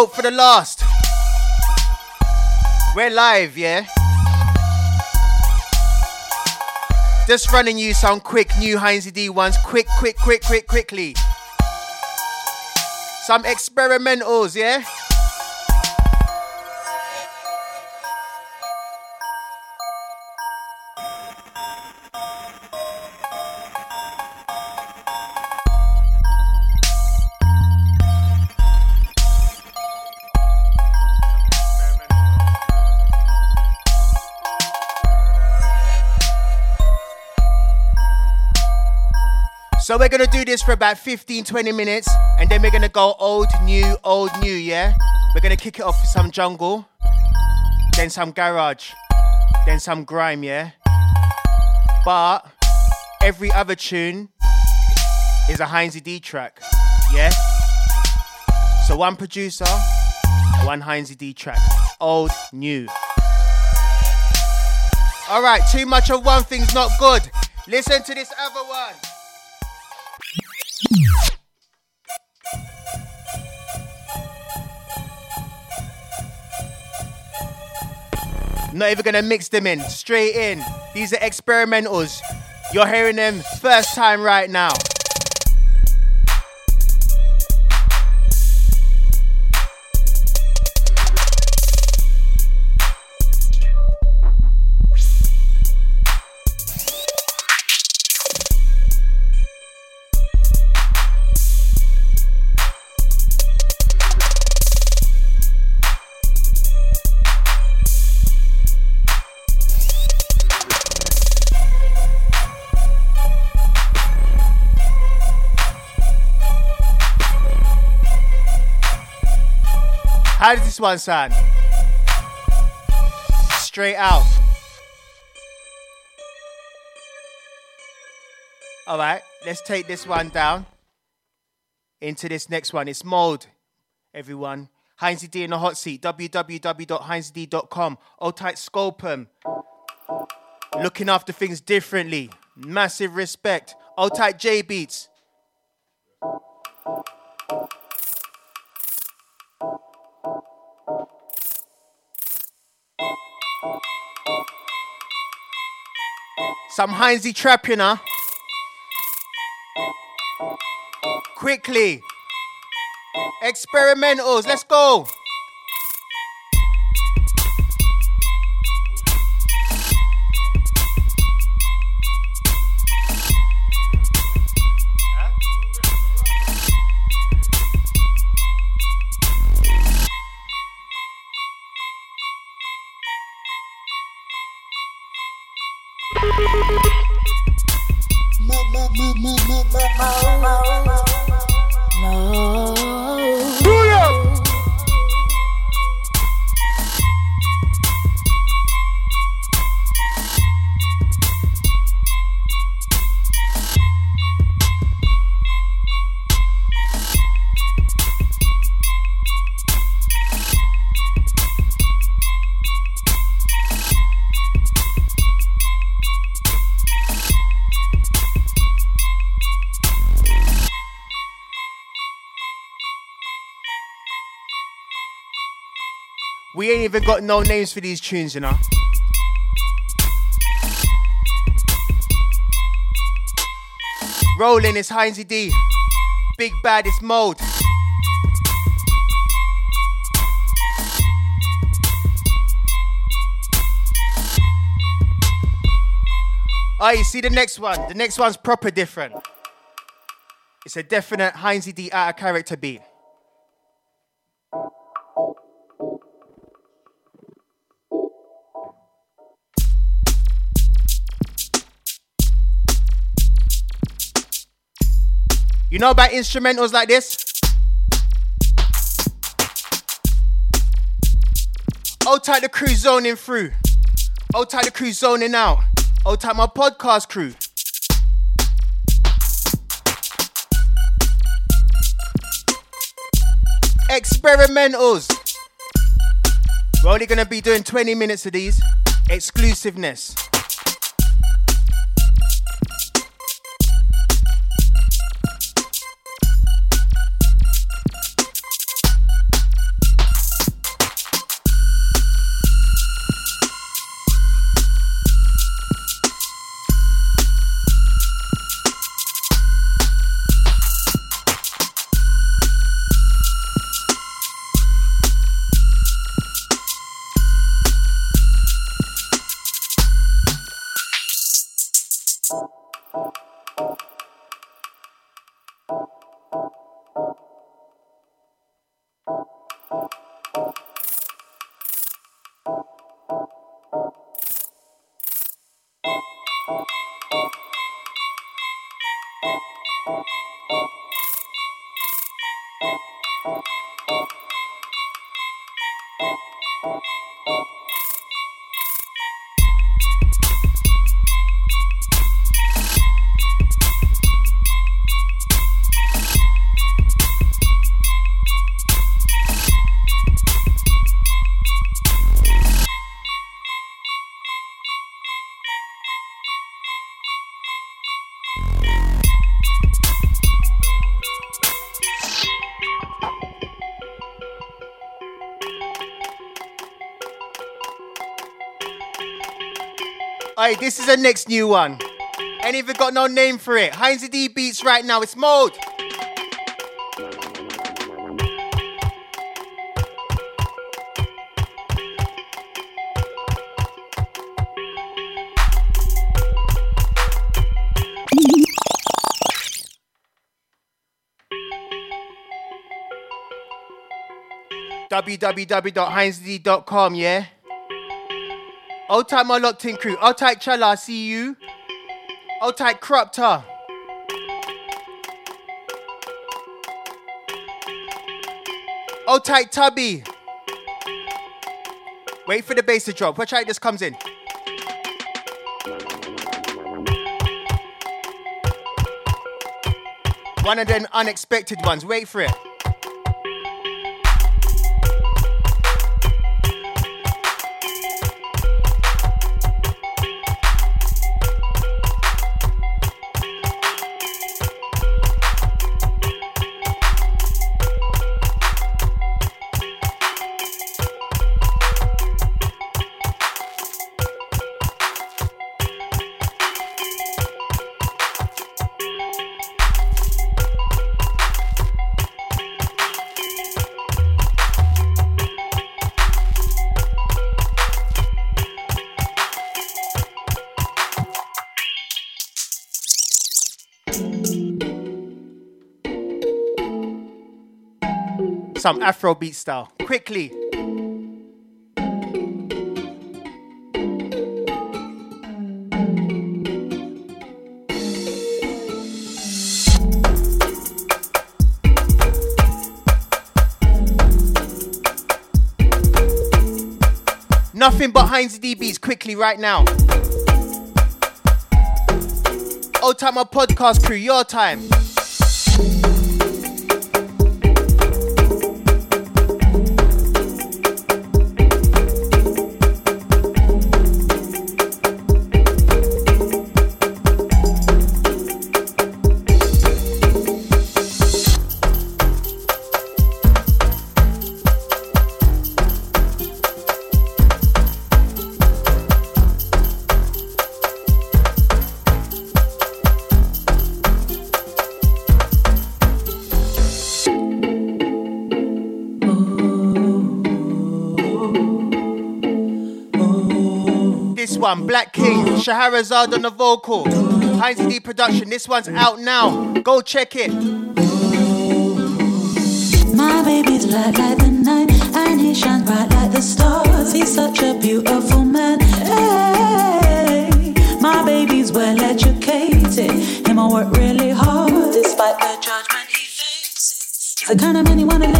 Scope for the last. We're live, yeah? Just running you some quick new Heinz D ones. Quick, quick, quick, quick, quickly. Some experimentals, yeah? So we're gonna do this for about 15, 20 minutes, and then we're gonna go old, new, old, new, yeah? We're gonna kick it off with some jungle, then some garage, then some grime, yeah? But every other tune is a Heinz D track, yeah? So one producer, one Heinz D track. Old, new. Alright, too much of one thing's not good. Listen to this other one. Not even gonna mix them in, straight in. These are experimentals. You're hearing them first time right now. How does this one sound? Straight out. All right, let's take this one down into this next one. It's Mode, everyone. Heinz D in the hot seat. www.heinzd.com. Old tight Scopum. Looking after things differently. Massive respect. Old tight J Beats. Some Heinzy trap, you know. Quickly. Experimentals, let's go. Got no names for these tunes, you know. Rolling is Heinz D. Big bad is mode. Oh, you see the next one? The next one's proper different. It's a definite Heinz D out of character beat. Know about instrumentals like this? Oh, Old tight the crew zoning through. Oh, Old tight the crew zoning out. Oh, Old tight my podcast crew. Experimentals. We're only gonna be doing 20 minutes of these. Exclusiveness. This is the next new one. Ain't even got no name for it. Heinz D beats right now. It's mode. www.heinzd.com, yeah? Old tight my locked in crew. Old tight Chala, see you. Old tight Cropter. Old tight Tubby. Wait for the bass to drop. Watch how this comes in. One of them unexpected ones. Wait for it. Some Afrobeat style. Quickly. Nothing but Heinz DBs quickly right now. Old Timer Podcast crew, your time. Shahrazad on the vocal, Heinz D production. This one's out now. Go check it. My baby's light like the night, and he shines bright like the stars. He's such a beautiful man. Hey, my baby's well educated. Him, I work really hard, despite the judgment he faces. He's the kind of man you wanna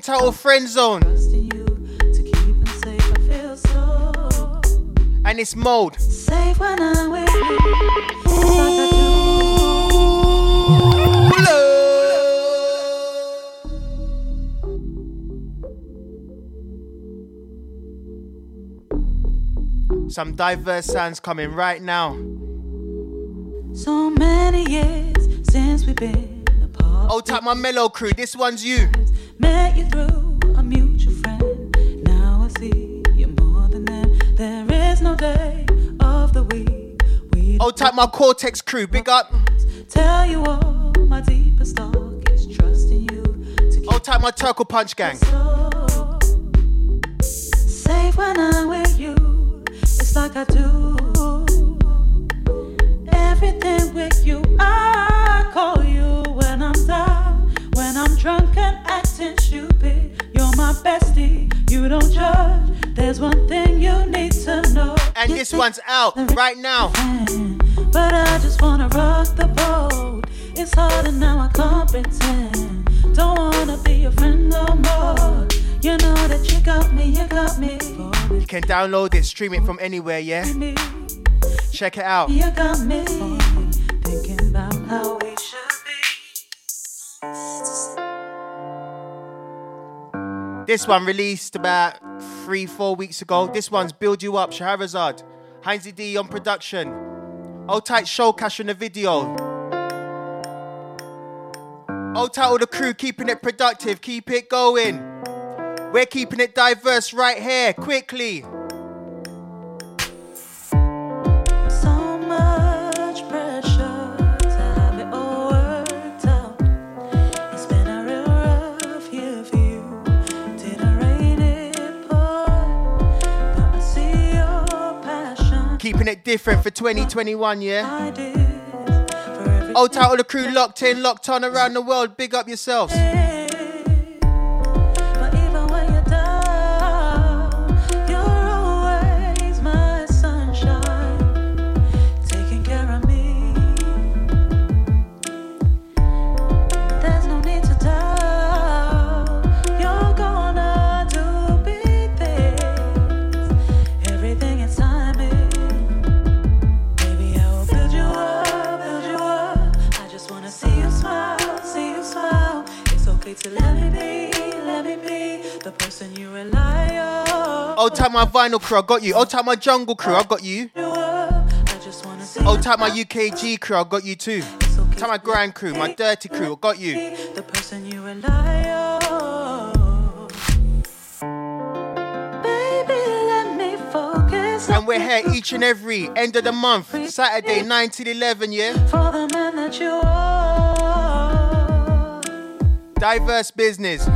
entitled Friend Zone. Trusting you to keep them safe. I feel so And it's mode. safe when I'm with you. It's like I do. Some diverse sounds coming right now. So many years since we've been apart. Oh, tap my mellow crew. This one's you. Met you through a mutual friend. Now I see you're more than them. There is no day of the week we Oh, tap my Cortex crew. Big up. tell you all my deepest talk is trusting you to Oh, tap my Turkle Punch gang. safe when I'm with you. It's like I do everything with you. I bestie. You don't judge. There's one thing you need to know. And this one's out right now. But I just wanna rock the boat. It's harder now, I can't pretend. Don't wanna be your friend no more. You know that you got me, you got me. You can download it, stream it from anywhere, yeah? Check it out. This one released about three, four weeks ago. This one's Build You Up, Shahrazad. Heinzie D on production. Old tight show cash in the video. Old tight all the crew keeping it productive, keep it going. We're keeping it diverse right here, quickly. Different for 2021, yeah? I did for every Old tight all the crew locked in, locked on around the world. Big up yourselves. Old tight my vinyl crew, I got you. Old tight my jungle crew, I got you. You up. I just wanna Old you my. UKG crew, I got you too. Okay Tight my grind crew, my dirty crew, I got you. the person you rely on. Baby, let me focus And we're here each and every end of the month, Saturday 9 till 11, yeah? for the man that you are. Diverse business.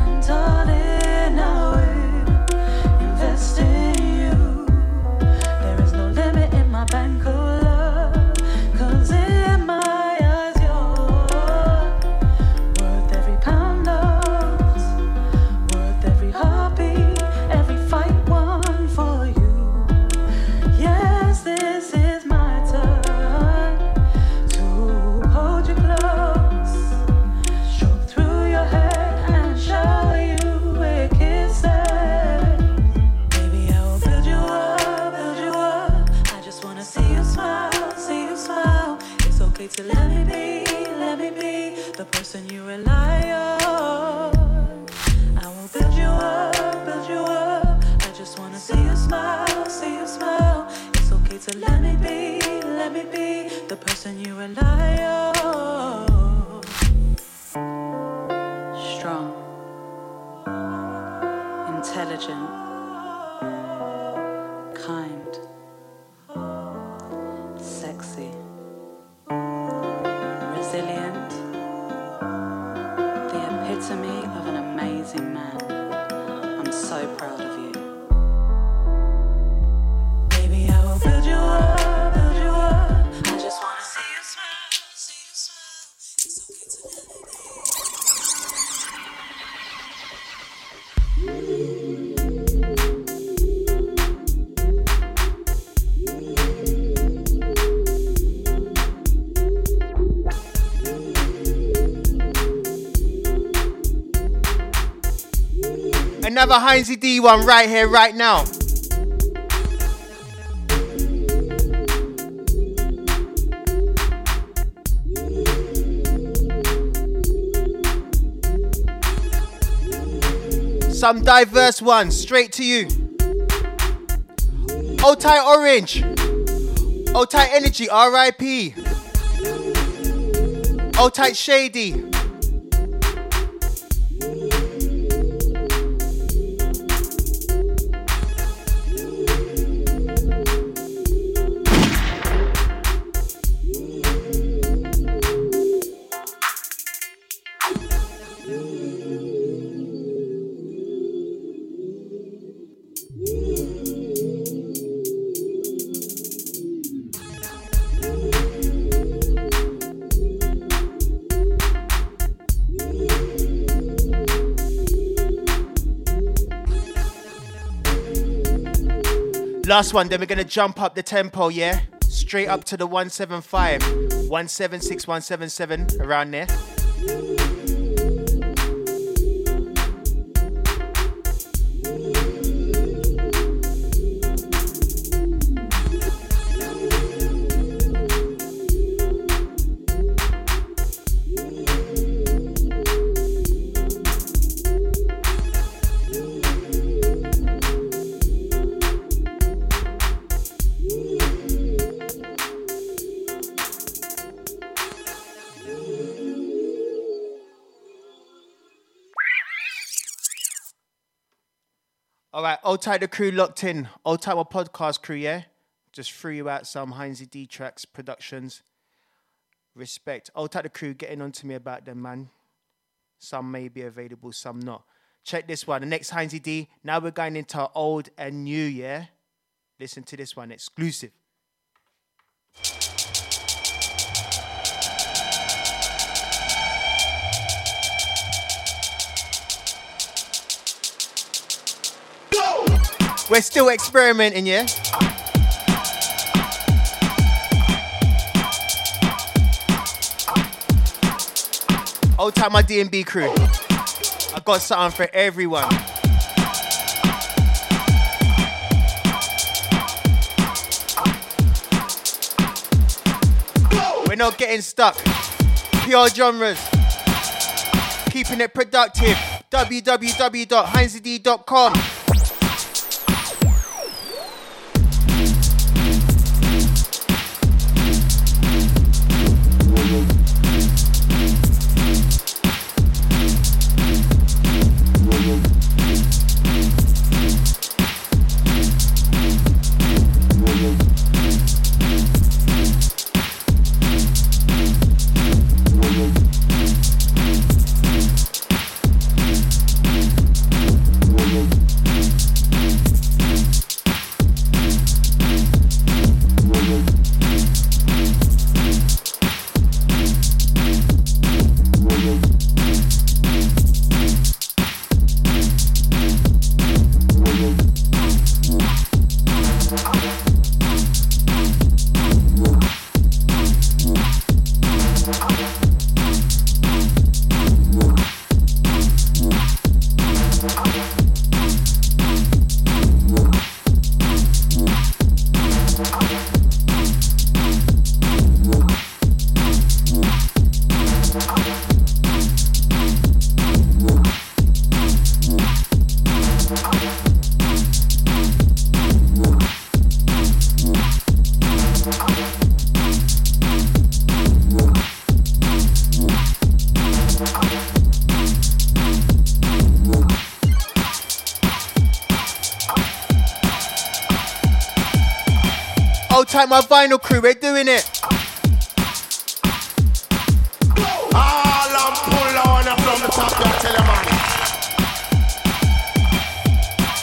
Have a Heinzie D one right here, right now. Some diverse ones, straight to you. Tight orange. Tight energy, RIP. Tight shady. Last one, then we're gonna jump up the tempo, yeah? Straight up to the 175, 176, 177, around there. Old Tight the crew locked in. Old type Tight podcast crew, yeah? Just threw you out some Heinzie D tracks productions. Respect. Old Tight the crew getting on to me about them, man. Some may be available, some not. Check this one. The next Heinzie D. Now we're going into old and new, yeah? Listen to this one, exclusive. We're still experimenting, yeah? Old time my DNB crew. I got something for everyone. We're not getting stuck. Pure genres. Keeping it productive. www.heinzd.com. Vinyl crew, we're doing it.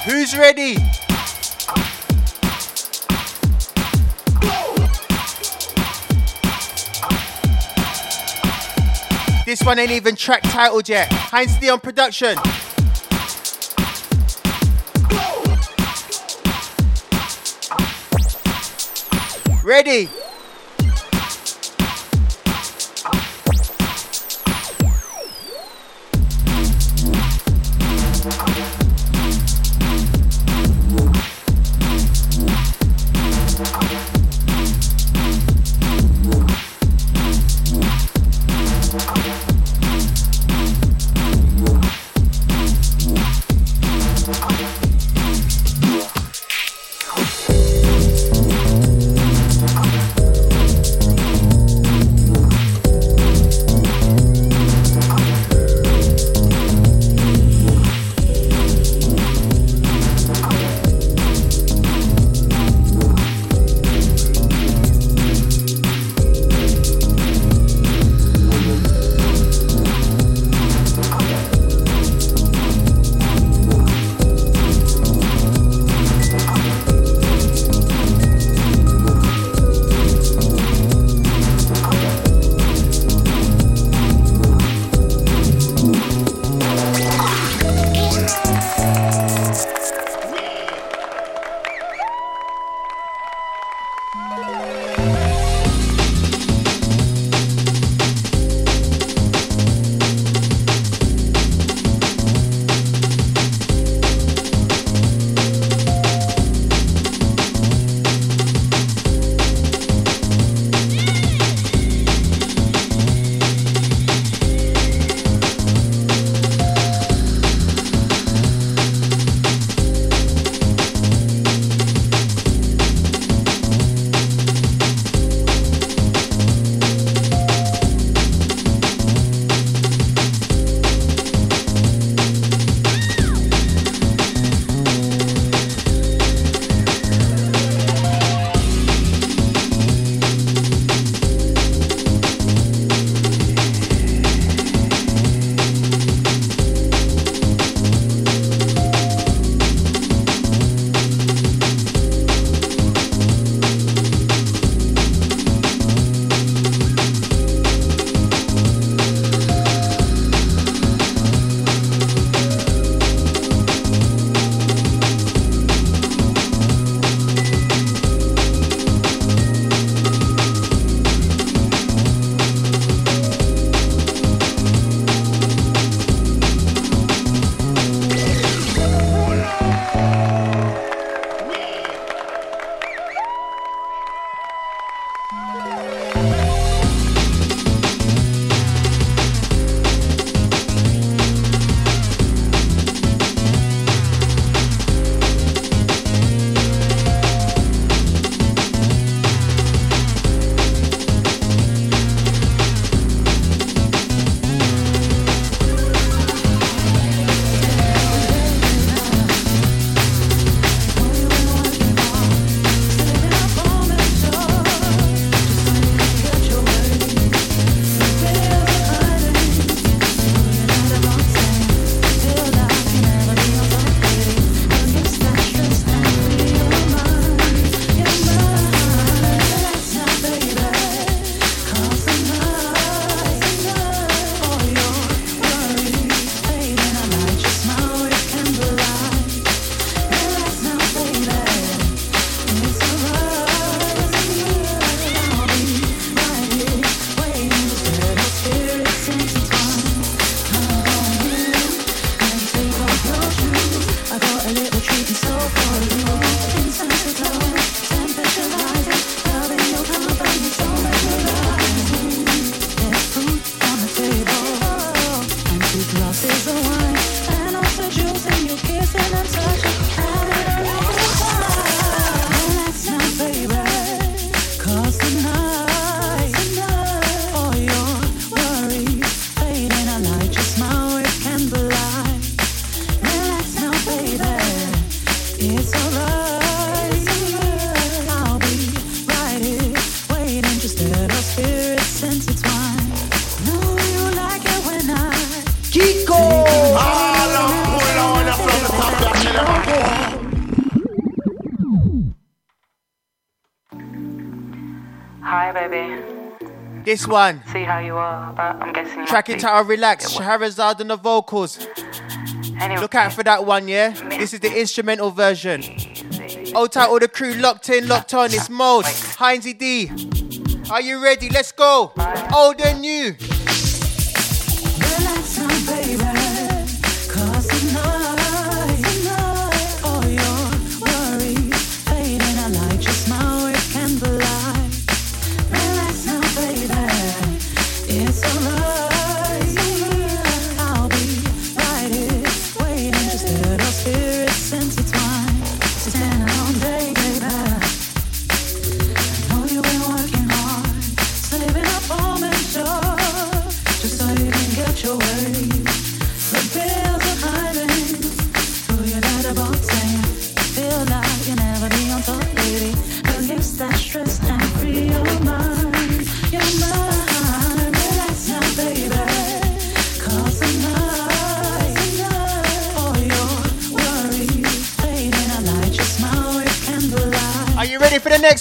Who's ready? This one ain't even track titled yet. Heinz on production. Ready? This one. See how you are, but I'm guessing. Track it out, Relax. Shahrazad on the vocals. Anyway. Look out for that one, yeah? This is the instrumental version. Old tight, all the crew locked in, locked on. It's Mode, Heinzie D. Are you ready? Let's go. Old and new.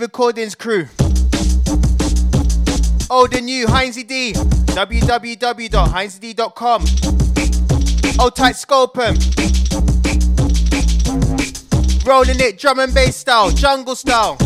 Recordings crew. Oh, Old and new, Heinzie D. www.heinzed.com. Old oh, tight Scopum. Rolling it drum and bass style, jungle style.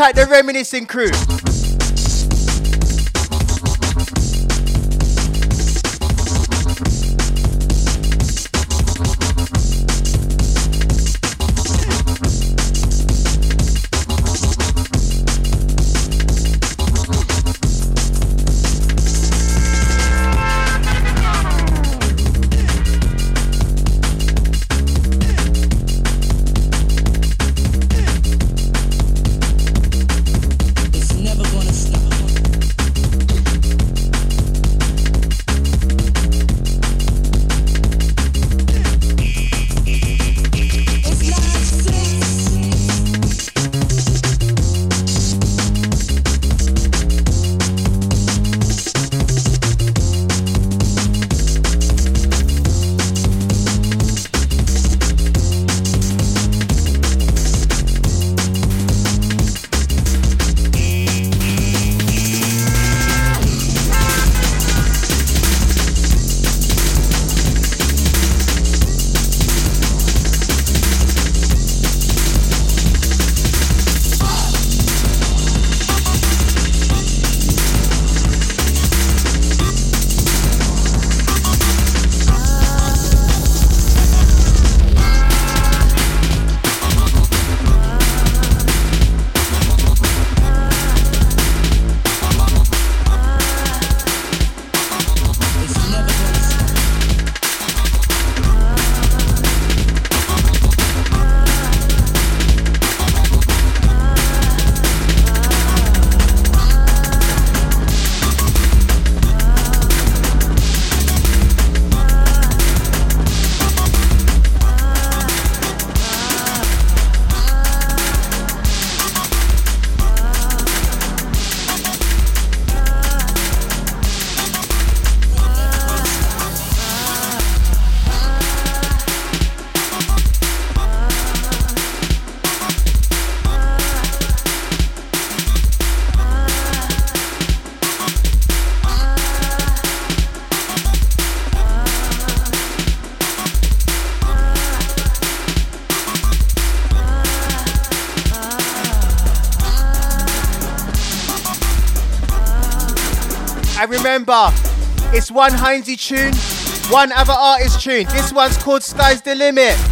Tight the reminiscing crew. One Heinzie tune, one other artist tune. This one's called Sky's the Limit.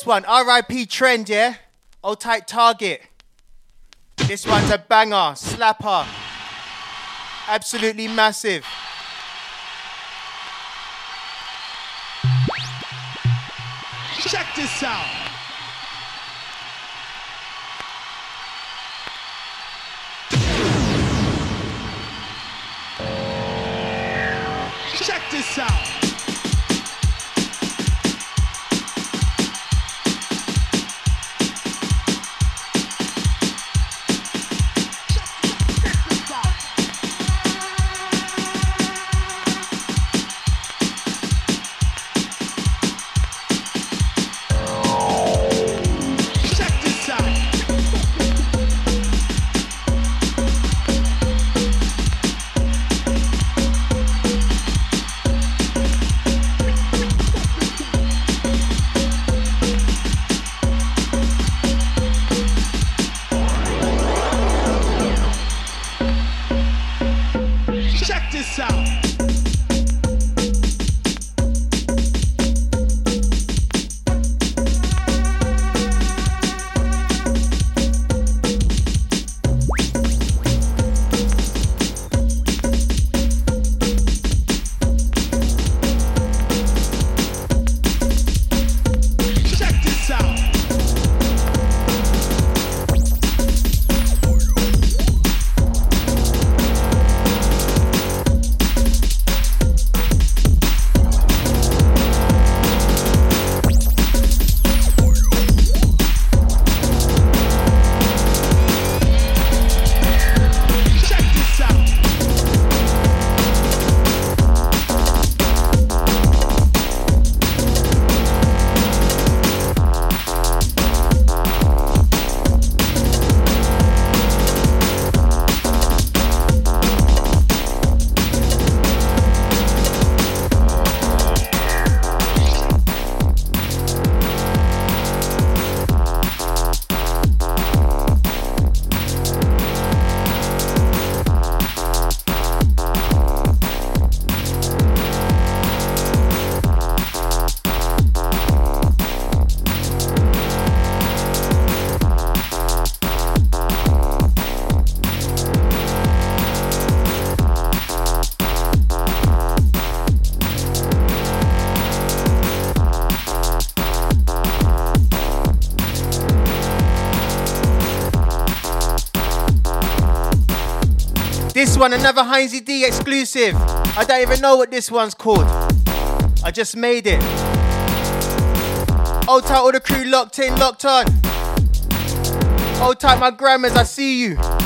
This one. RIP Trend, yeah? Old tight target. This one's a banger, slapper. Absolutely massive. Check this out. One, another Heinzie D exclusive. I don't even know what this one's called. I just made it. Old tight, all the crew locked in, locked on. Old tight, my grammars, I see you.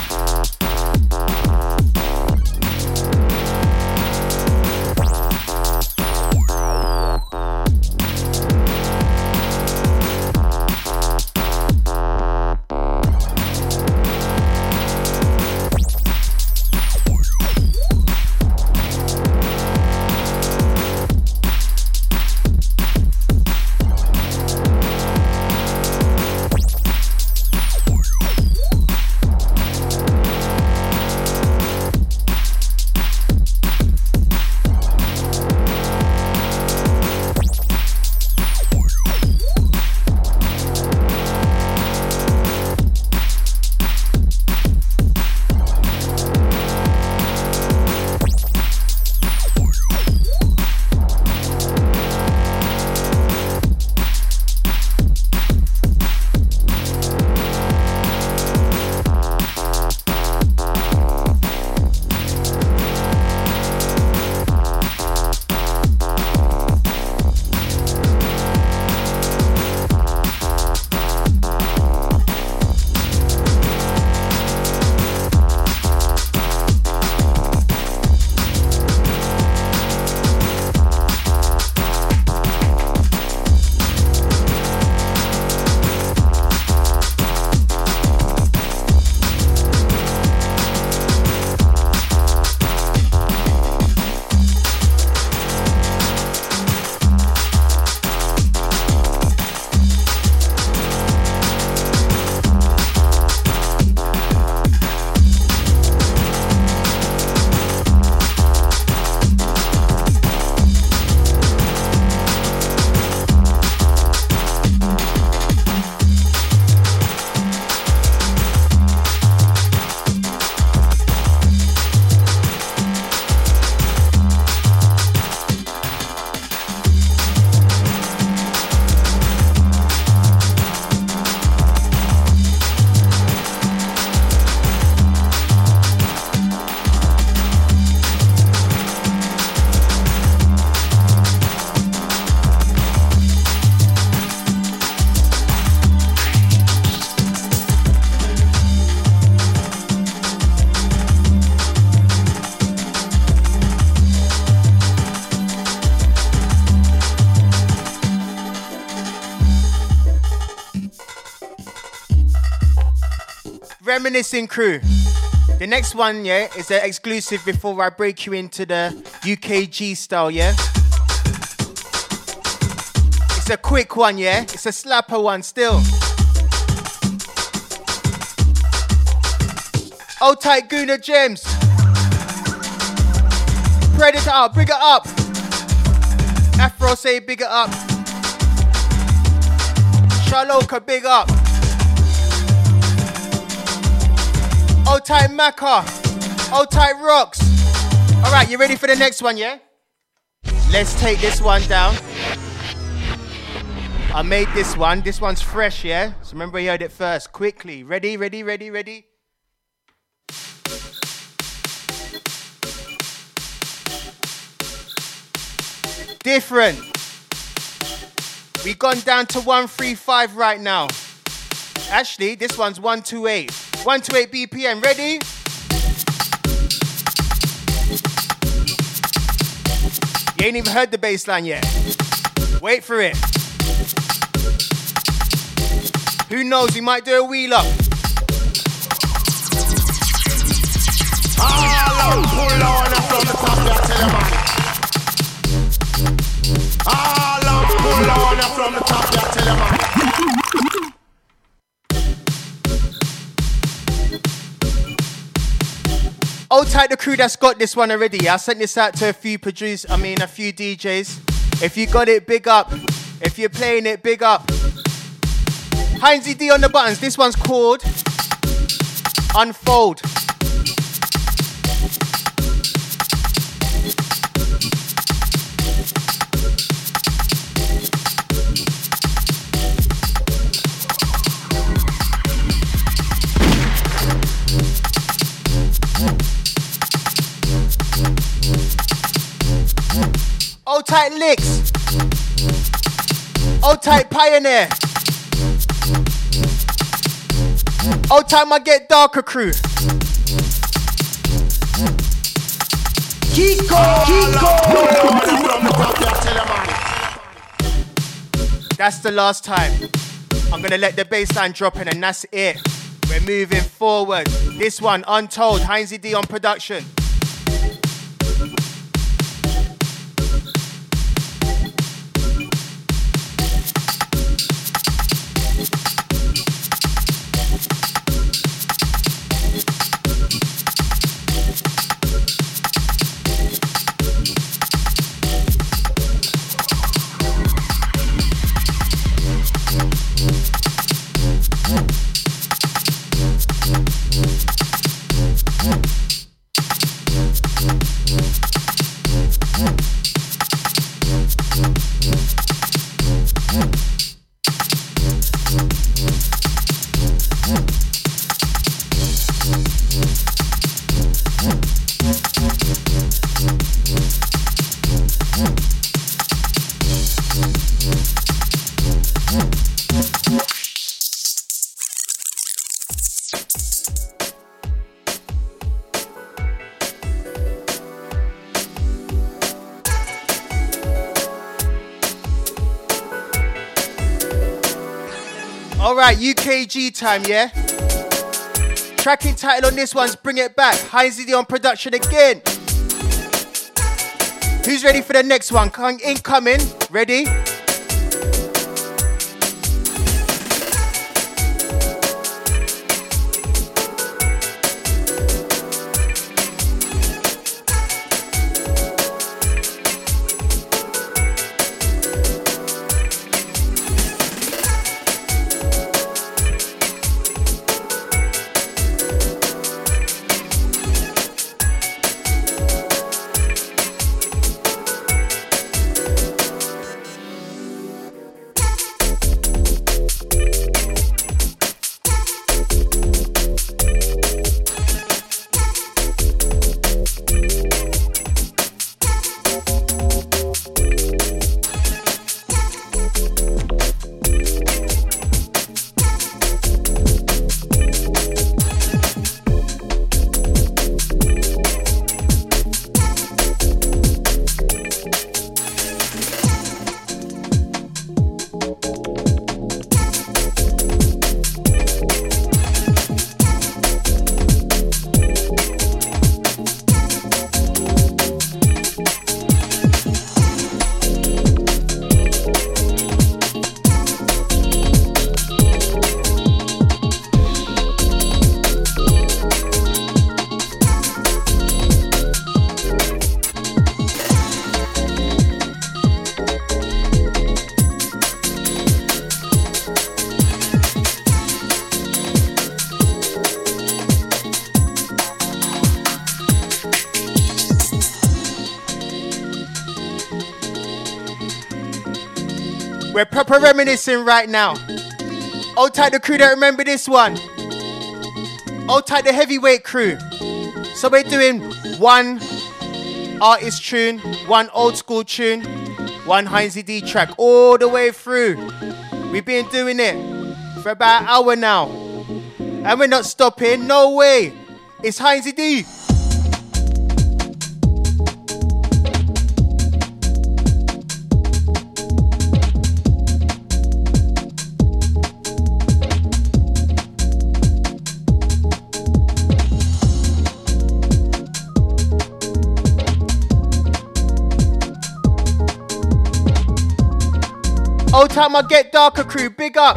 Reminiscing crew. The next one, yeah, is an exclusive before I break you into the UKG style, yeah? It's a quick one, yeah? It's a slapper one still. Old tight Guna Gems. Predator big it up. Afro say big it up. Shaloka, big up. Old tight Macca. Old tight Rocks. Alright, you ready for the next one, yeah? Let's take this one down. I made this one. This one's fresh, yeah? So remember you heard it first. Quickly. Ready, ready, ready, ready? Different. We've gone down to 135 right now. Actually, this one's 128. 128 BPM. Ready? You ain't even heard the bass line yet. Wait for it. Who knows? We might do a wheel up. All out, pull on from the top, yeah, tell man. All out, pull on up from the top, yeah, tell man. Old tight the crew that's got this one already. I sent this out to a few producers, I mean a few DJs. If you got it, big up. If you're playing it, big up. Heinzie D on the buttons. This one's called Unfold. Old tight licks. Old tight pioneer. Old time I get darker crew. Kiko, Kiko. That's the last time. I'm gonna let the bass line drop in and that's it. We're moving forward. This one, Untold, Heinzie D on production. UKG time, yeah? Tracking title on this one's Bring It Back. Heinzie D on production again. Who's ready for the next one? Incoming. Ready? Reminiscing right now. Old tight the crew that remember this one. Old tight the heavyweight crew. So we're doing one artist tune, one old school tune, one Heinzie D track all the way through. We've been doing it for about an hour now. And we're not stopping, no way. It's Heinzie D. time I get darker crew, big up.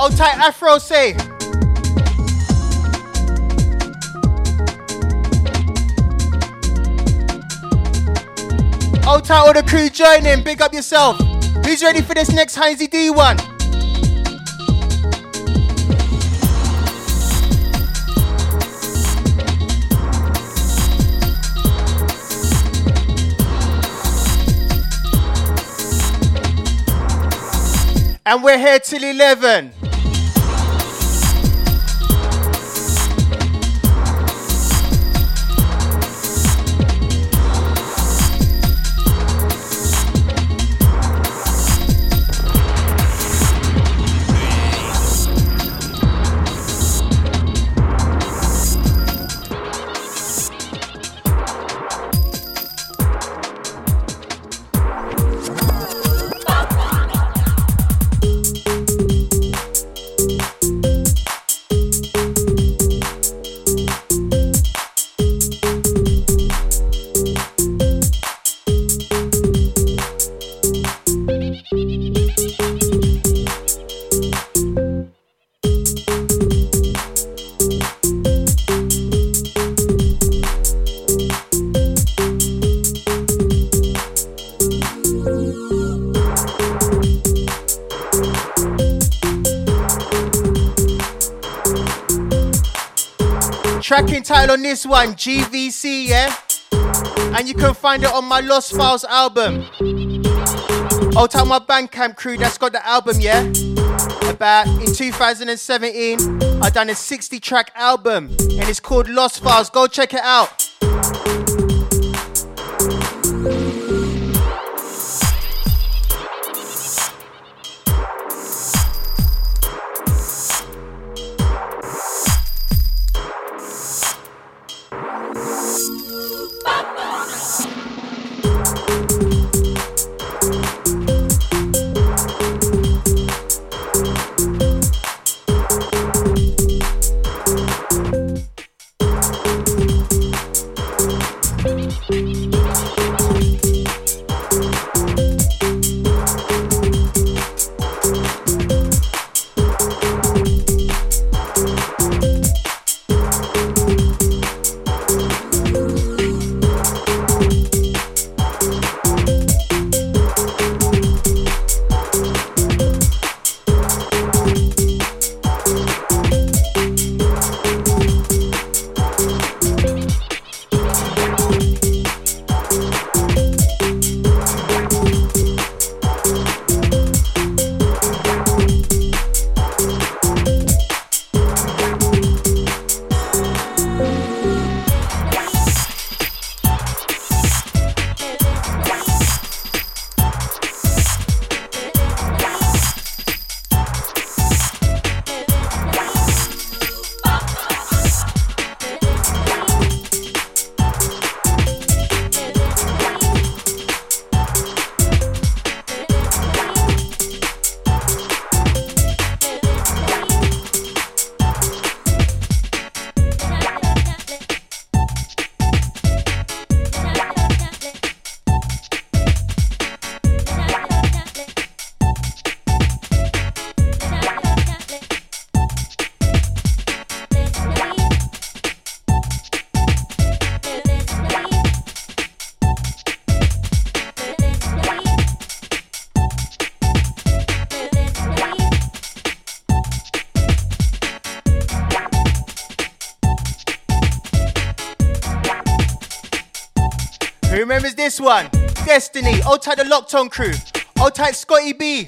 Old tight Afro say. Old tight all the crew joining, big up yourself. Who's ready for this next Heinzie D one? And we're here till 11. This one, GVC, yeah? And you can find it on my Lost Files album. Old time my Bandcamp crew that's got the album, yeah? About in 2017, I done a 60 track album and it's called Lost Files. Go check it out. Destiny. Old tight the Locked On crew. Old tight Scotty B.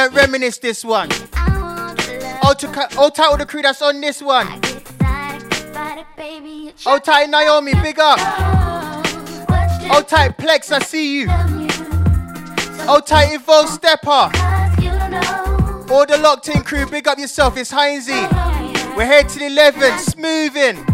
Definite reminisce this one. To, old title the crew that's on this one. Old tight Naomi, big up. Old tight Plex, I see you. Old tight Evolve Stepper. All the locked in crew, big up yourself, it's Heinzie. We're here till 11, smoothing.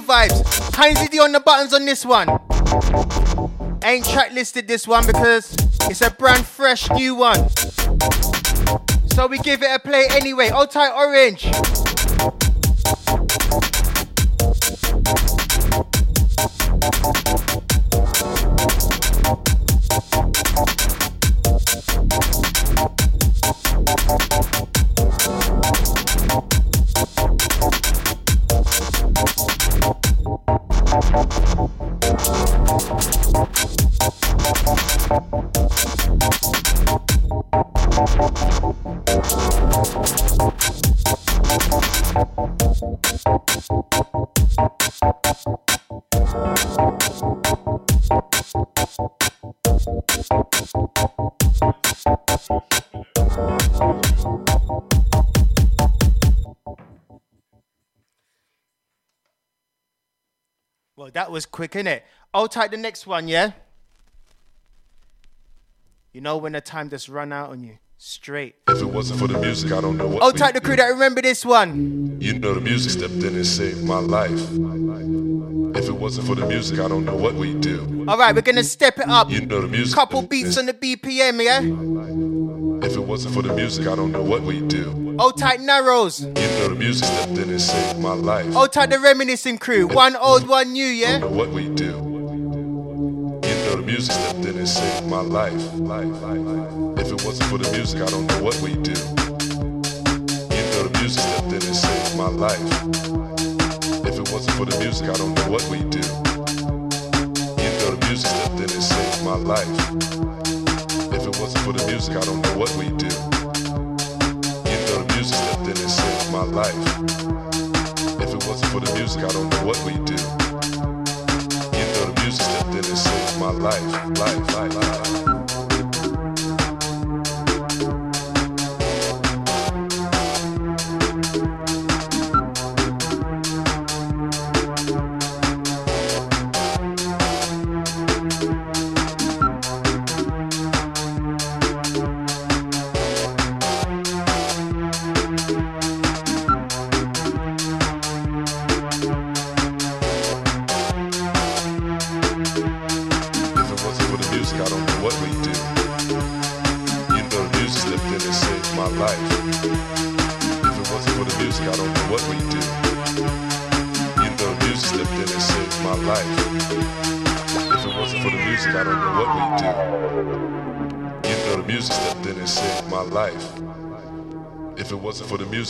Vibes. Heinzie D on the buttons on this one. Ain't track listed this one because it's a brand fresh new one. So we give it a play anyway. Old tight orange. Quick, innit? I'll type the next one, yeah? You know when the time just run out on you. Straight. If it wasn't for the music, I don't know what. I'll we'd type the crew that remember this one. You know the music stepped in and saved my life. If it wasn't for the music, I don't know what we'd do. Alright, we're gonna step it up. You know the music. Couple beats on the BPM, yeah? If it wasn't for the music, I don't know what we'd do. Old tight narrows. You know the music stepped in and saved my life. Old tight the reminiscing crew. One old, one new, yeah? don't know what we'd do. You know the music stepped in and saved my life. life, life, life. If it wasn't for the music, I don't know what we'd do. You know the music stepped in and saved my life. If it wasn't for the music, I don't know what we'd do. You know the music stepped in and saved my life. If it wasn't for the music, I don't know what we'd do. My life. If it wasn't for the music, I don't know what we'd do. You know the music stepped in and saved my life, life, life, life.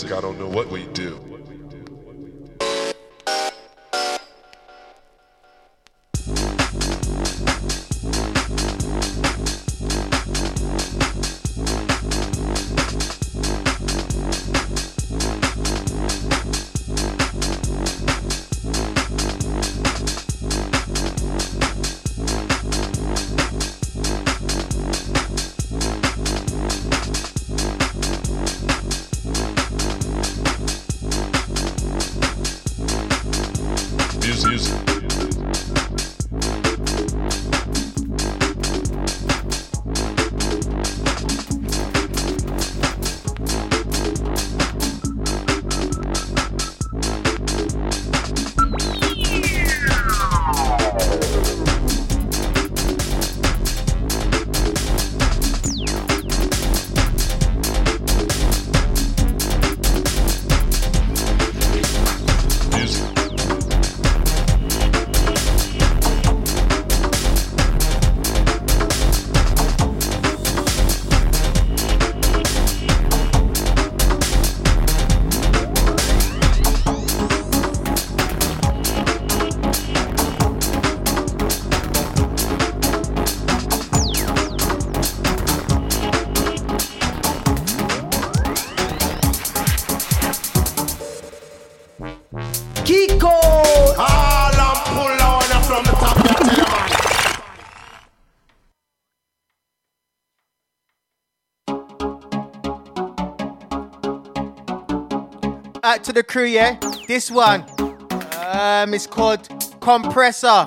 Music, I don't know what we do. To the crew, yeah? This one. Um, it's called Compressor.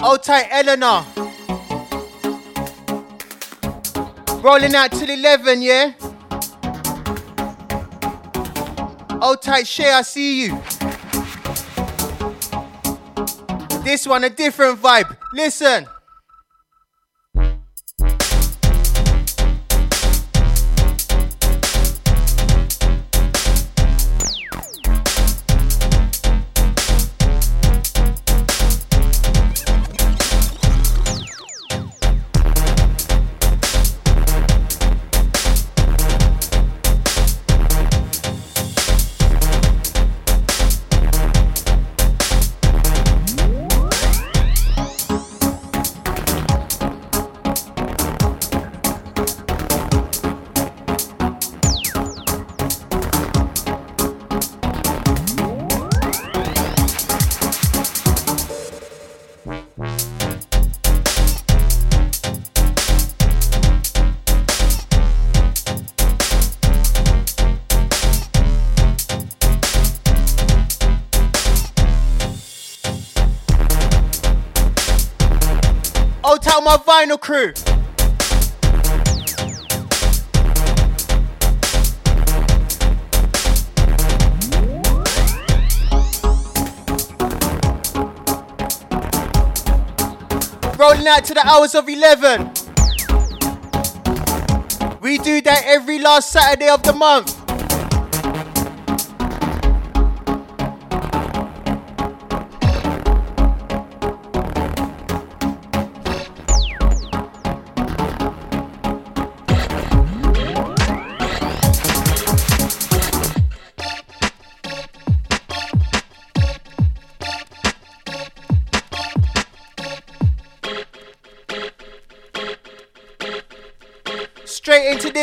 Hold tight, Eleanor. Rolling out till 11, yeah? Hold tight, Shay, I see you. This one, a different vibe. Listen. Crew. Rolling out to the hours of 11. We do that every last Saturday of the month.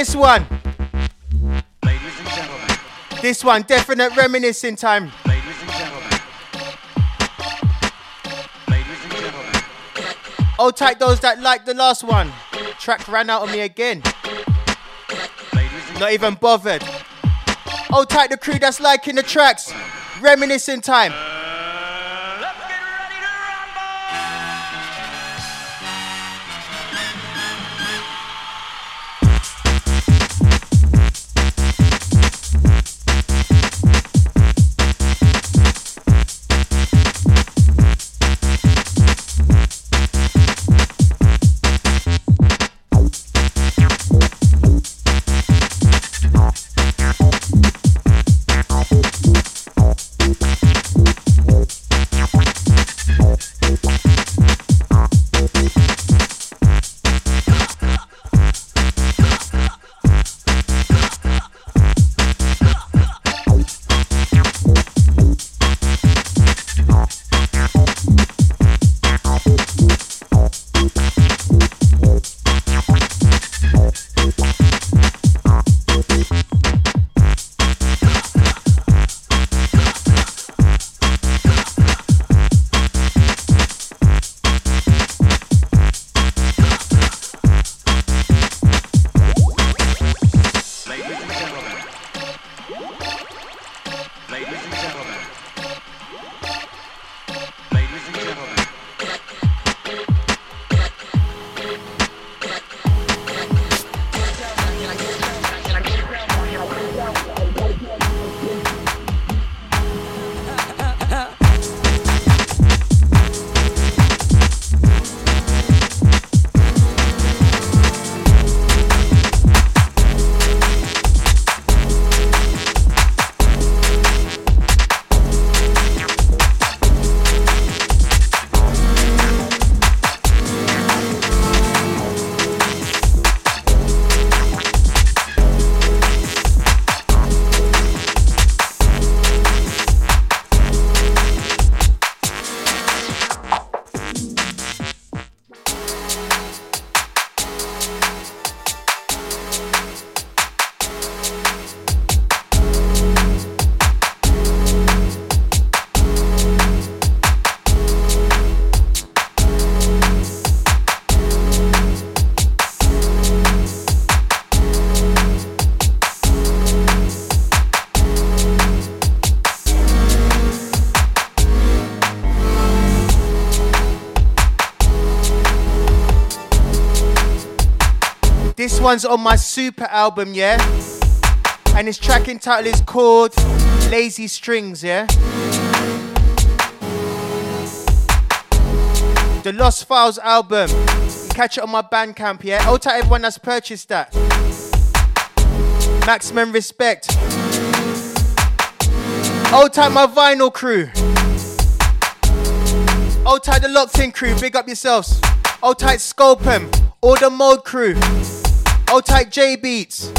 This one. Ladies and gentlemen, This one, definite reminiscing time. ladies and gentlemen, Hold tight those that like the last one. Track ran out on me again. Not even bothered. Hold tight the crew that's liking the tracks. Reminiscing time. One's on my super album, yeah? And his tracking title is called Lazy Strings, yeah? The Lost Files album. Catch it on my Bandcamp, yeah? Hold tight, everyone that's purchased that. Maximum respect. Hold tight, my vinyl crew. Hold tight, the locked in crew. Big up yourselves. Hold tight, Scopem. All the Mode crew. Hold tight, J Beats.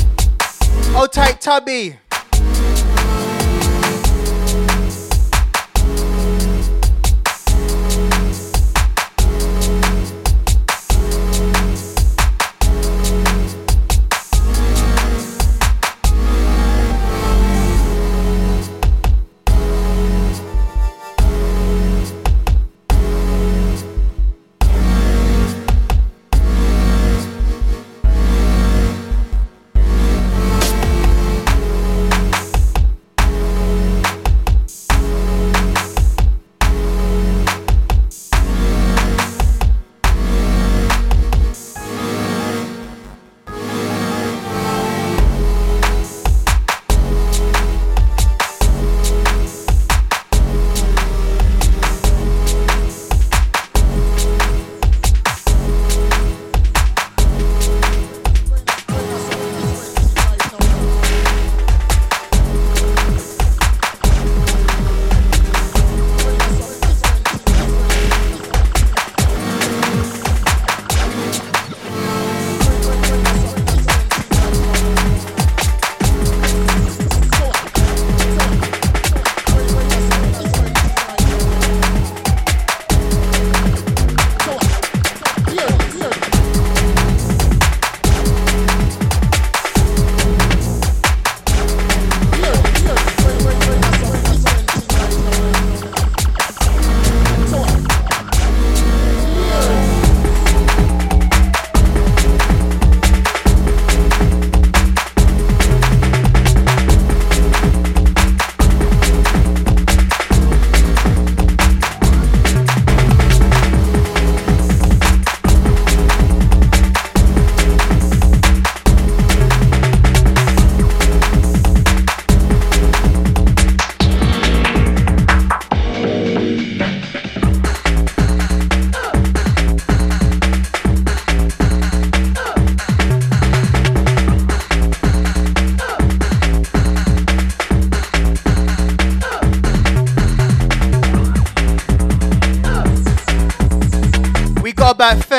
Hold tight, Tubby.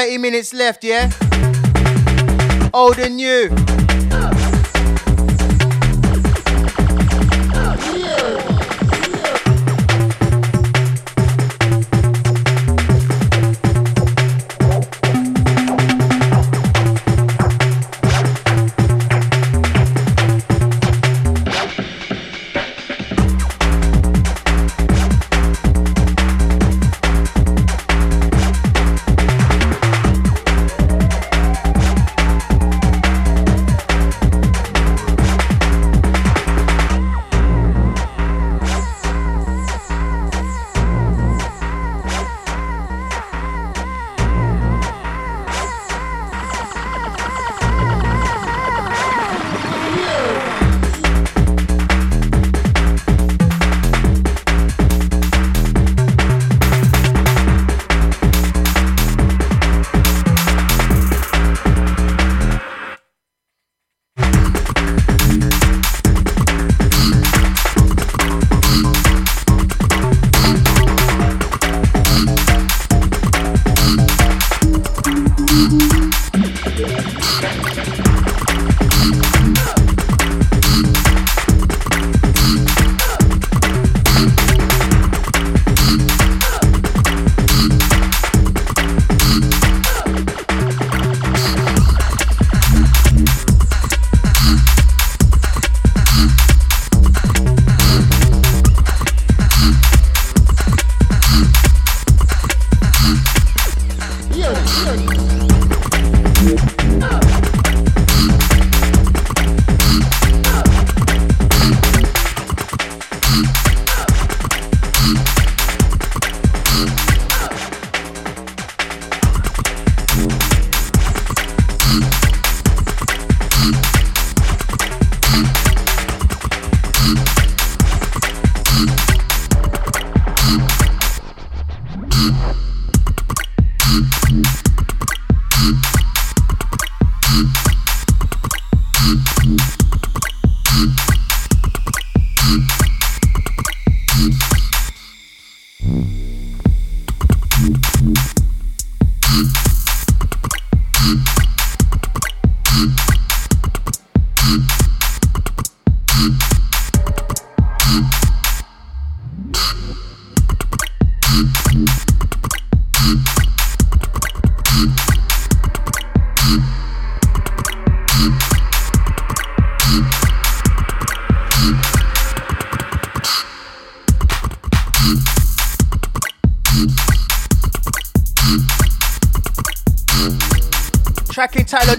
30 minutes left, yeah? Old and new.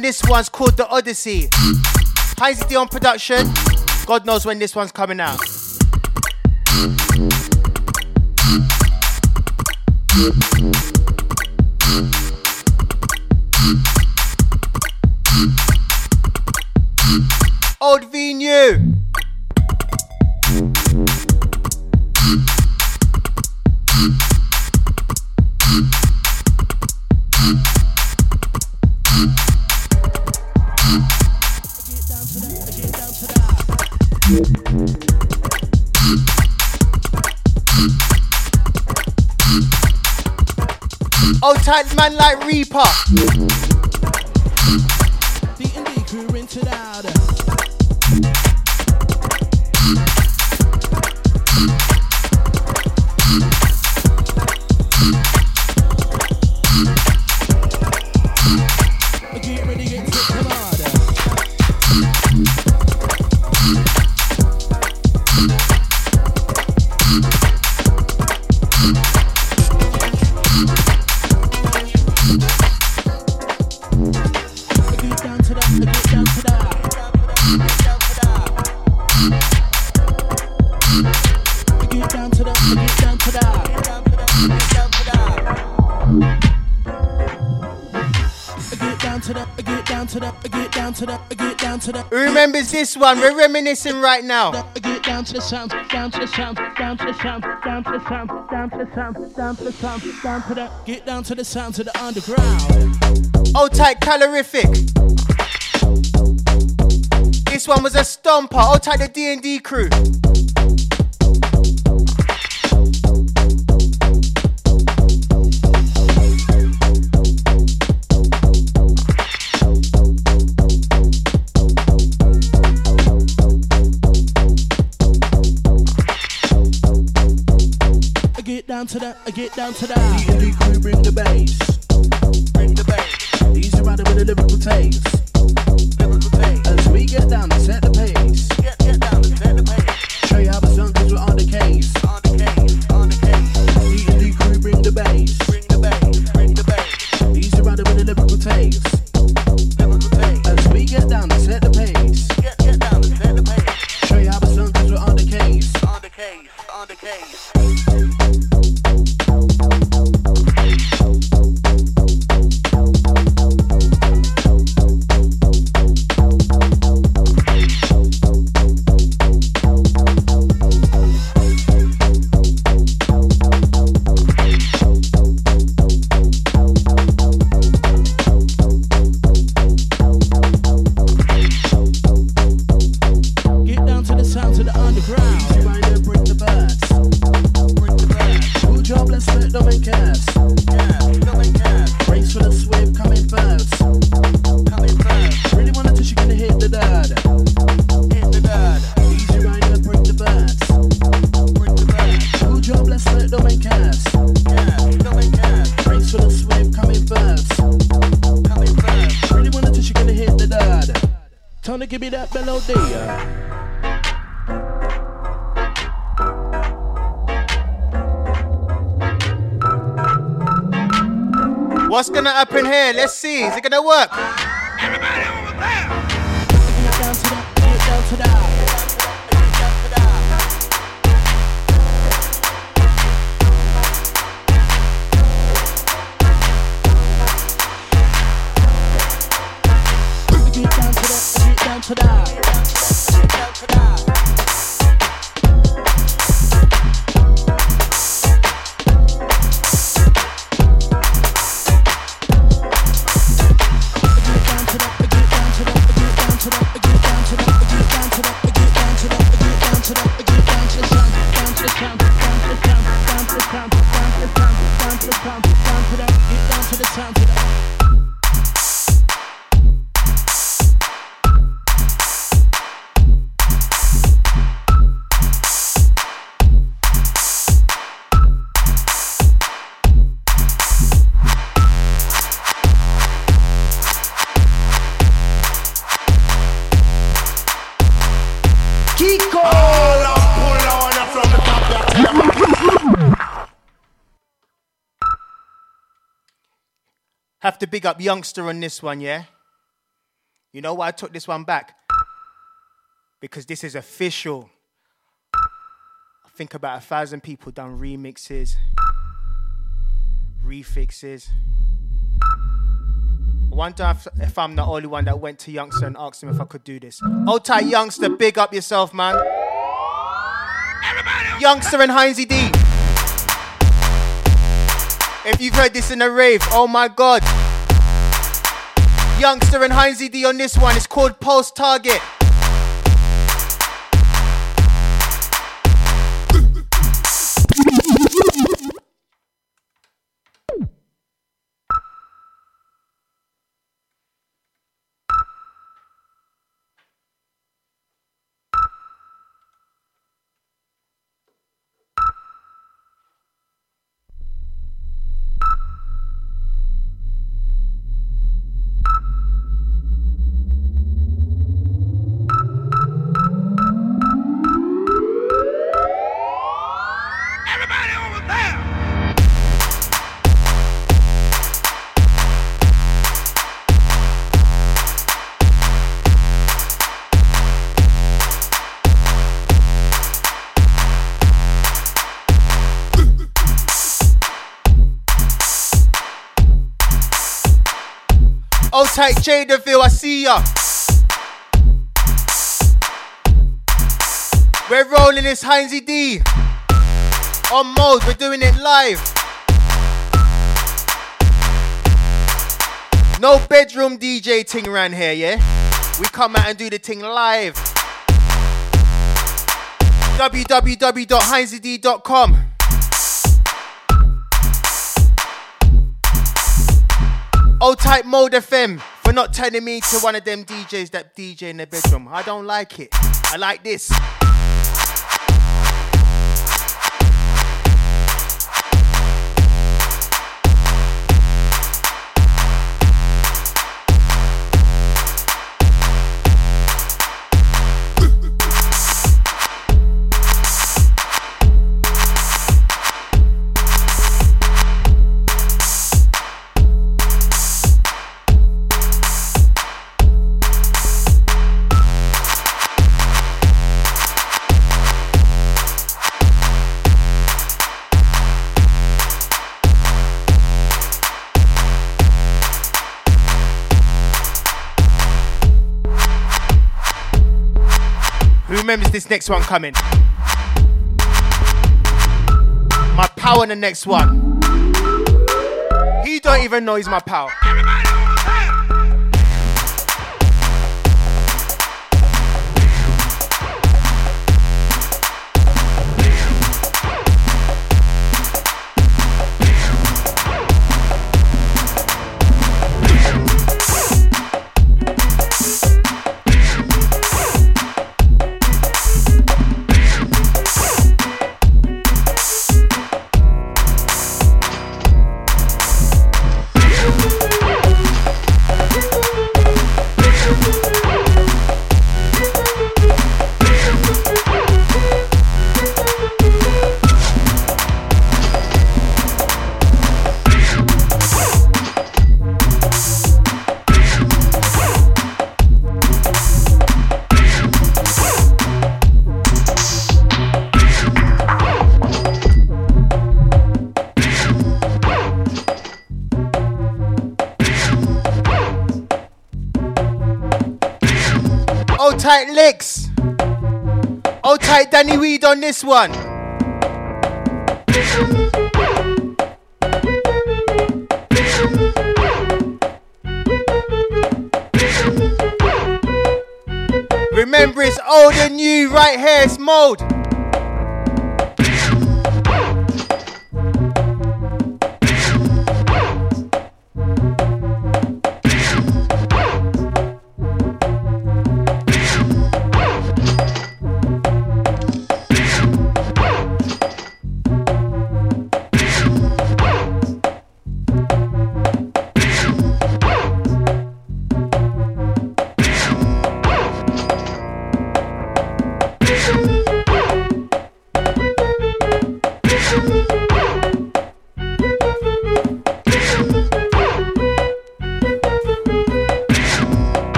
This one's called The Odyssey. Heinz Dion production. God knows when this one's coming out. Old V new. Tight man like Reaper. One? We're reminiscing right now. Get down to the sound, down to the sound, down to the sound, down to the sound, down to the sound, down to the sound, down to the get down to the sound to the underground. Old tight calorific. This one was a stomper. Old tight the D and D crew. To that, I get down to that. Bring the bass. Let's see. Is it gonna work? Big up youngster on this one, yeah? You know why I took this one back? Because this is official. I think about a thousand people done remixes, refixes. I wonder if, if I'm the only one that went to Youngster and asked him if I could do this. Hold tight, Youngster, big up yourself, man. Youngster and Heinzie D. If you've heard this in a rave, oh my god. Youngster and Heinzie D on this one. It's called Pulse Target. Tight Jadaville, I see ya. We're rolling this Heinzie D. On Mode, we're doing it live. No bedroom DJ ting around here, yeah? We come out and do the ting live. www.heinzed.com. Old type Mode FM for not turning me to one of them DJs that DJ in their bedroom. I don't like it. I like this. Remembers this next one coming. My pal in the next one. He don't even know he's my pal. Danny Weed on this one.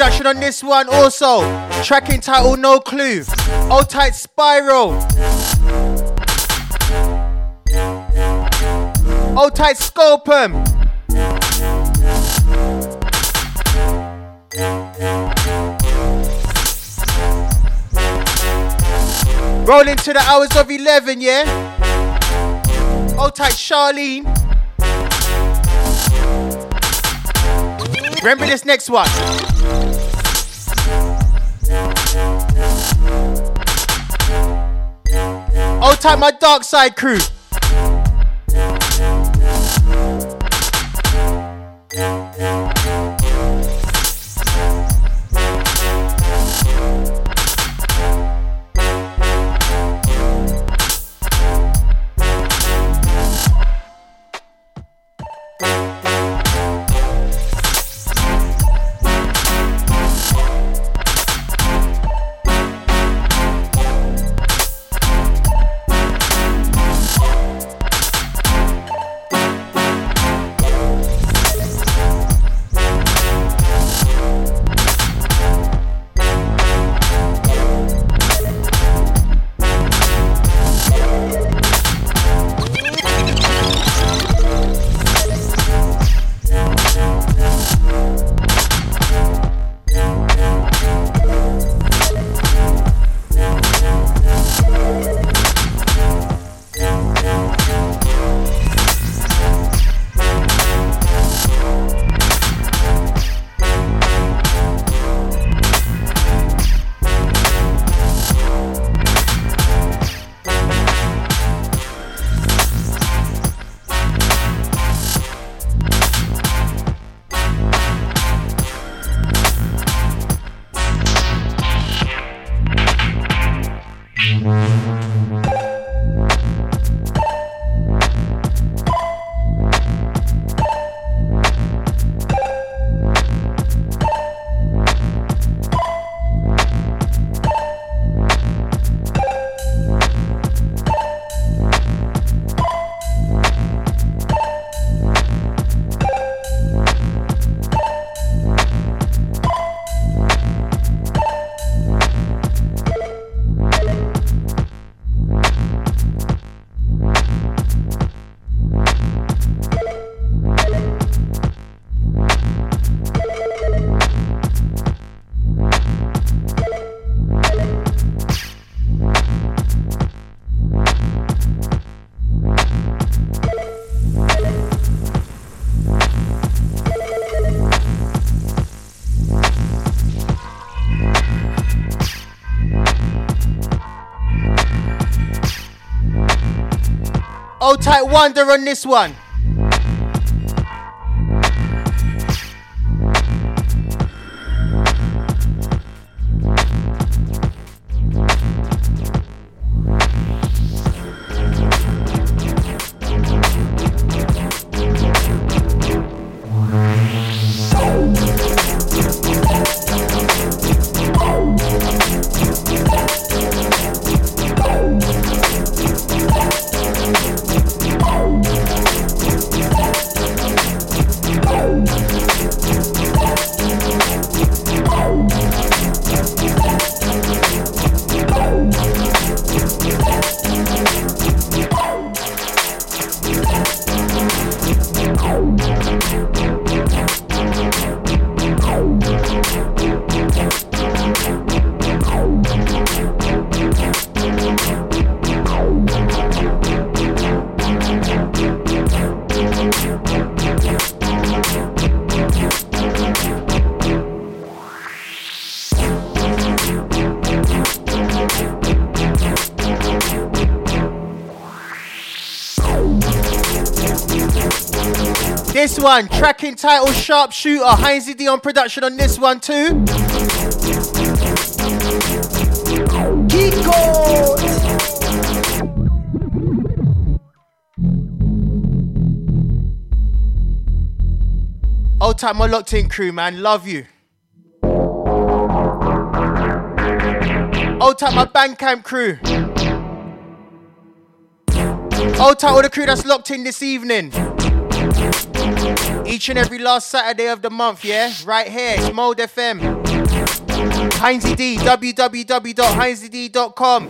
Production on this one also. Tracking title No Clue. Old tight Spiral. Old tight Scopum. Rolling to the hours of 11, yeah? Old tight Charlene. Remember this next one. Time my dark side crew. Wonder on this one. This one, tracking title Sharpshooter, Heinz D on production on this one too. Kiko. Old time my locked in crew, man. Love you. Old time my Bandcamp crew. Old time all the crew that's locked in this evening. Each and every last Saturday of the month, yeah? Right here, it's Mode FM. Heinz D, www.heinzd.com.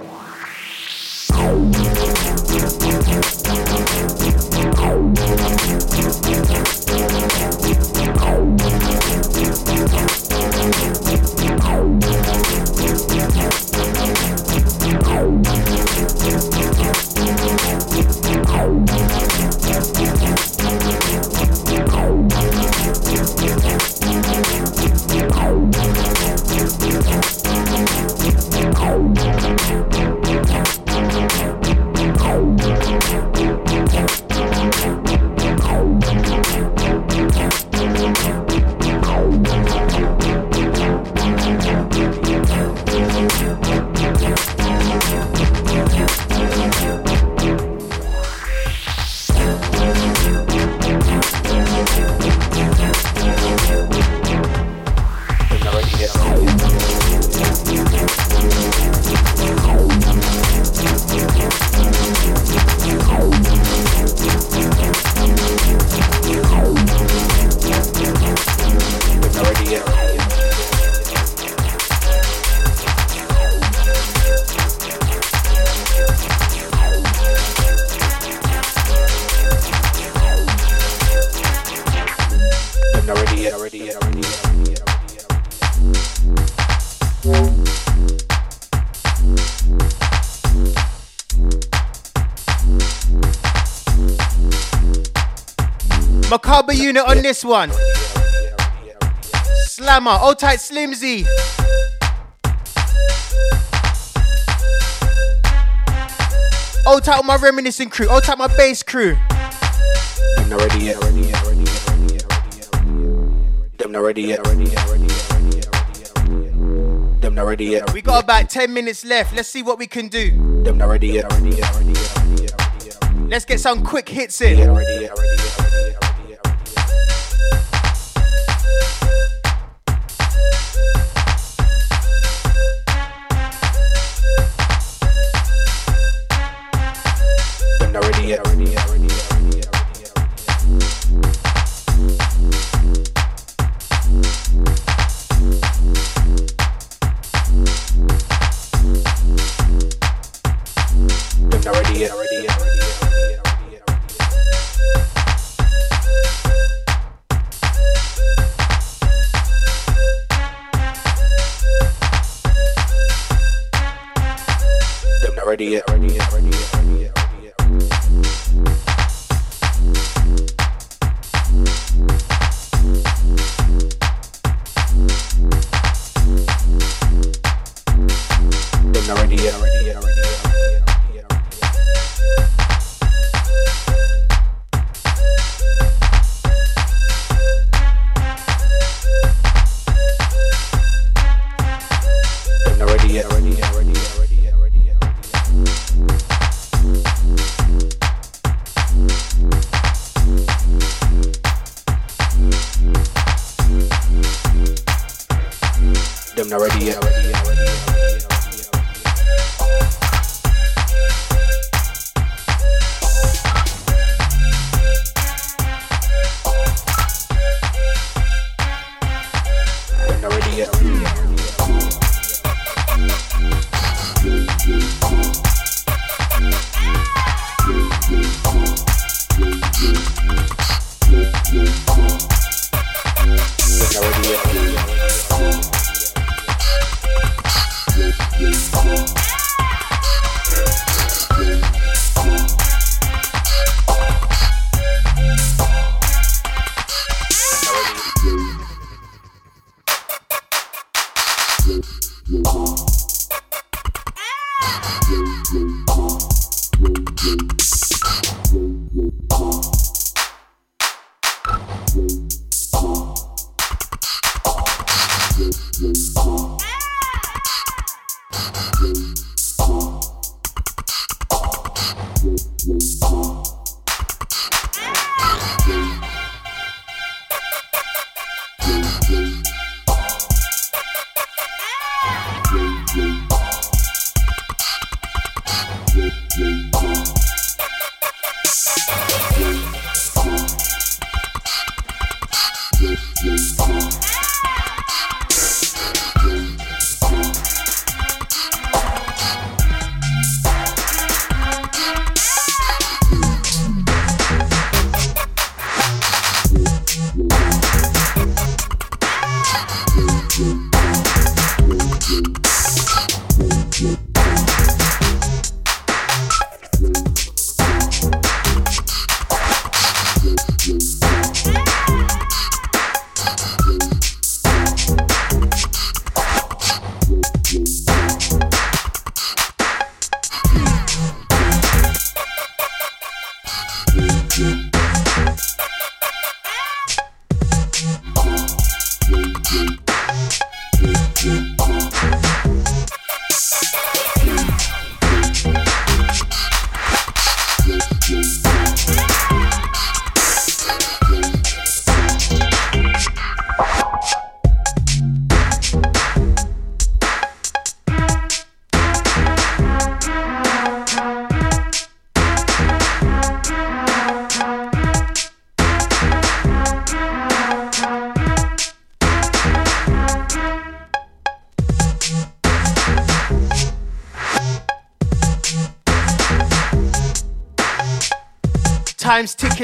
unit on this one. Slammer, old tight Slimzy. Old tight my reminiscing crew, old tight my bass crew. Them not ready yet, already Them not ready yet, already. Them not ready yet. We got about 10 minutes left. Let's see what we can do. Them not ready yet, yet. Let's get some quick hits in.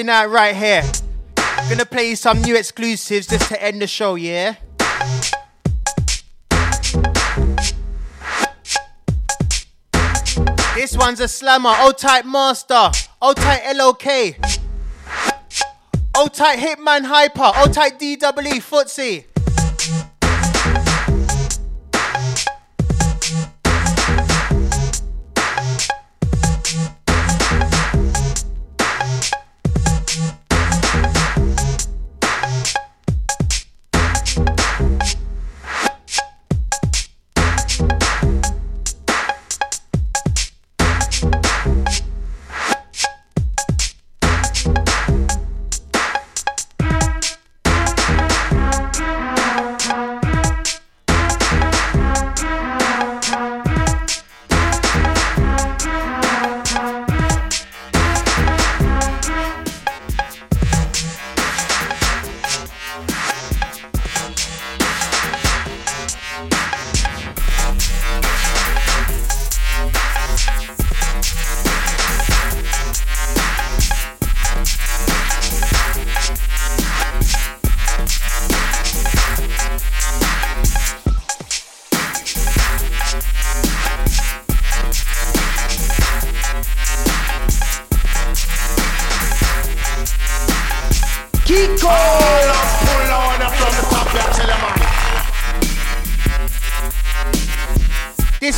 tonight right here. Gonna play you some new exclusives just to end the show, yeah? This one's a slammer, Oh, tight master, Oh, tight LOK, Oh, tight Hitman Hyper, Oh, tight DWE Footsie.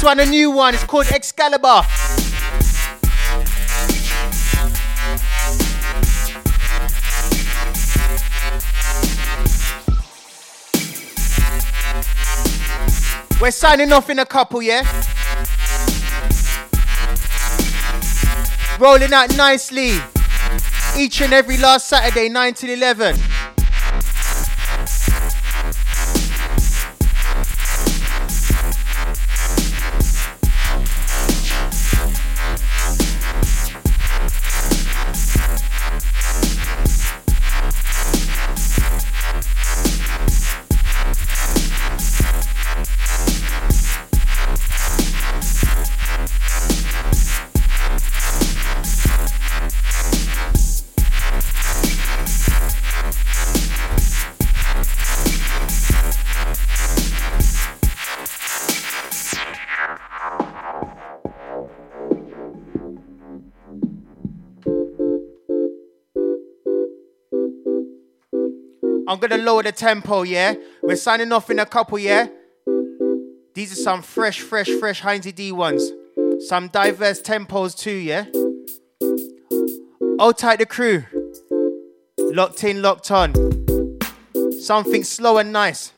One, a new one. It's called Excalibur. We're signing off in a couple, yeah? Rolling out nicely. Each and every last Saturday, 9 till 11. I'm gonna lower the tempo, yeah? We're signing off in a couple, yeah? These are some fresh, fresh, fresh Heinzie D ones. Some diverse tempos too, yeah? Hold tight the crew. Locked in, locked on. Something slow and nice.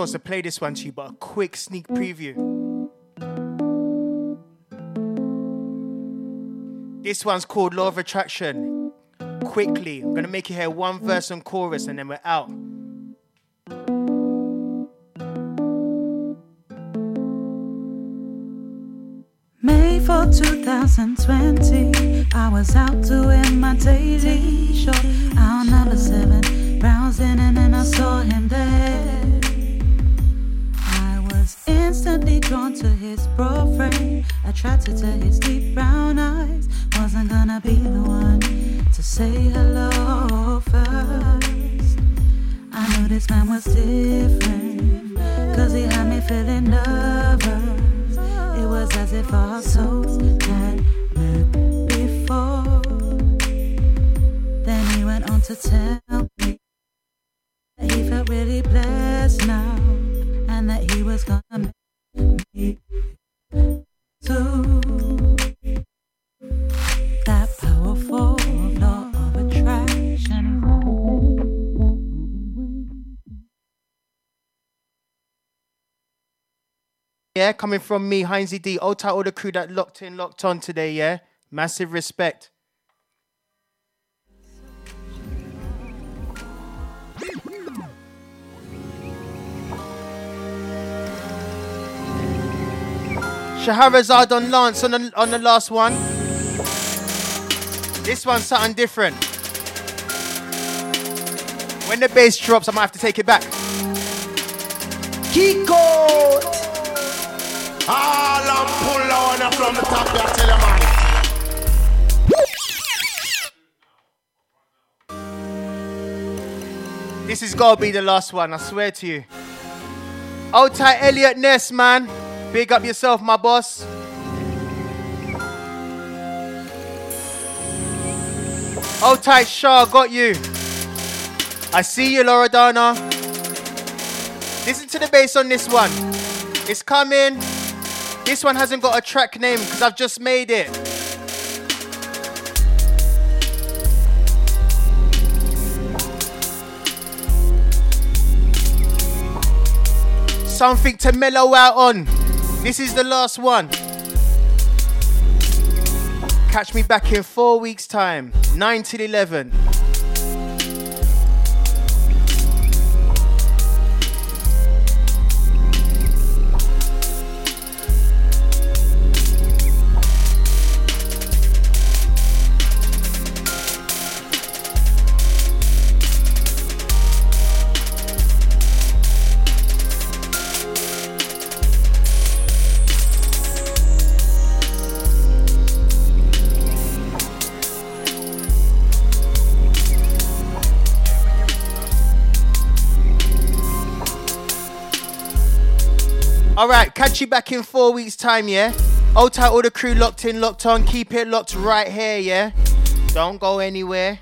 Supposed to play this one to you, but a quick sneak preview. This one's called Law of Attraction. Quickly, I'm gonna make you hear one verse and chorus, and then we're out. May for 2020, I was out doing my daily show. Out number seven, browsing and then I saw him there. Drawn to his profile, attracted to his deep brown eyes. Wasn't gonna be the one to say hello first. I knew this man was different, cause he had me feeling nervous. It was as if our souls had met before. Then he went on to tell me that he felt really blessed now, and that he was gonna Yeah, coming from me, Heinzie D. Tight all the crew that locked in, locked on today, yeah? Massive respect. Shahrazad on Lance on the, on the last one. This one's something different. When the bass drops, I might have to take it back. Kiko! Up, pull from the top, tell. This is to be the last one, I swear to you. Old tight Elliot Ness, man. Big up yourself, my boss. Old tight Shaw, got you. I see you, Loredana. Listen to the bass on this one. It's coming. This one hasn't got a track name because I've just made it. Something to mellow out on. This is the last one. Catch me back in four weeks' time, 9 till 11. Catch you back in four weeks' time, yeah? Old tight, all the crew locked in, locked on. Keep it locked right here, yeah? Don't go anywhere.